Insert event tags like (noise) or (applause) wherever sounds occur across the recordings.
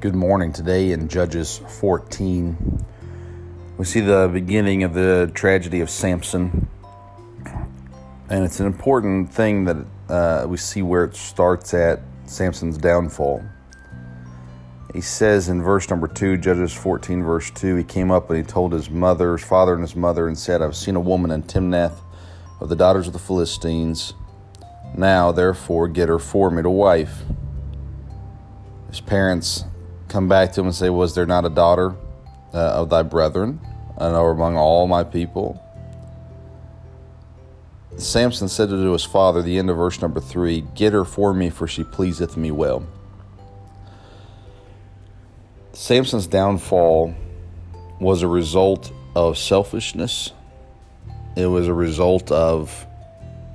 Good morning. Today in Judges 14, we see the beginning of the tragedy of Samson. And it's an important thing that uh, we see where it starts at Samson's downfall. He says in verse number 2, Judges 14, verse 2, he came up and he told his mother, his father, and his mother, and said, I've seen a woman in Timnath of the daughters of the Philistines. Now, therefore, get her for me to wife. His parents come back to him and say, Was there not a daughter uh, of thy brethren, and or among all my people? Samson said to his father, the end of verse number three, Get her for me, for she pleaseth me well. Samson's downfall was a result of selfishness. It was a result of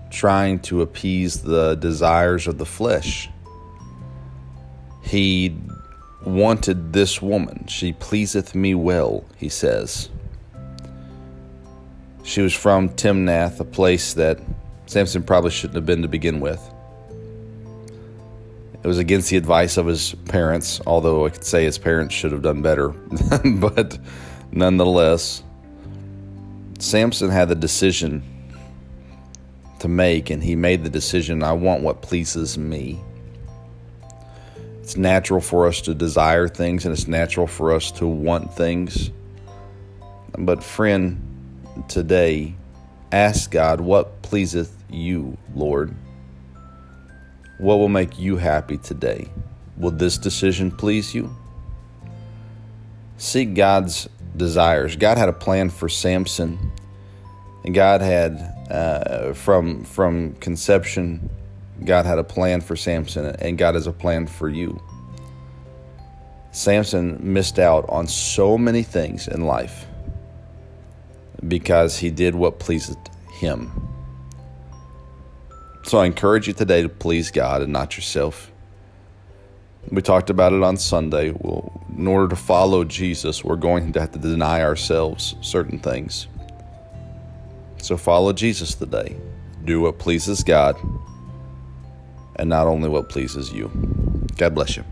trying to appease the desires of the flesh. He wanted this woman. She pleaseth me well, he says. She was from Timnath, a place that Samson probably shouldn't have been to begin with. It was against the advice of his parents, although I could say his parents should have done better. (laughs) but nonetheless, Samson had the decision to make, and he made the decision I want what pleases me. It's natural for us to desire things and it's natural for us to want things. But, friend, today, ask God, what pleaseth you, Lord? What will make you happy today? Will this decision please you? Seek God's desires. God had a plan for Samson, and God had, uh, from from conception God had a plan for Samson, and God has a plan for you. Samson missed out on so many things in life because he did what pleased him. So I encourage you today to please God and not yourself. We talked about it on Sunday. In order to follow Jesus, we're going to have to deny ourselves certain things. So follow Jesus today. Do what pleases God and not only what pleases you. God bless you.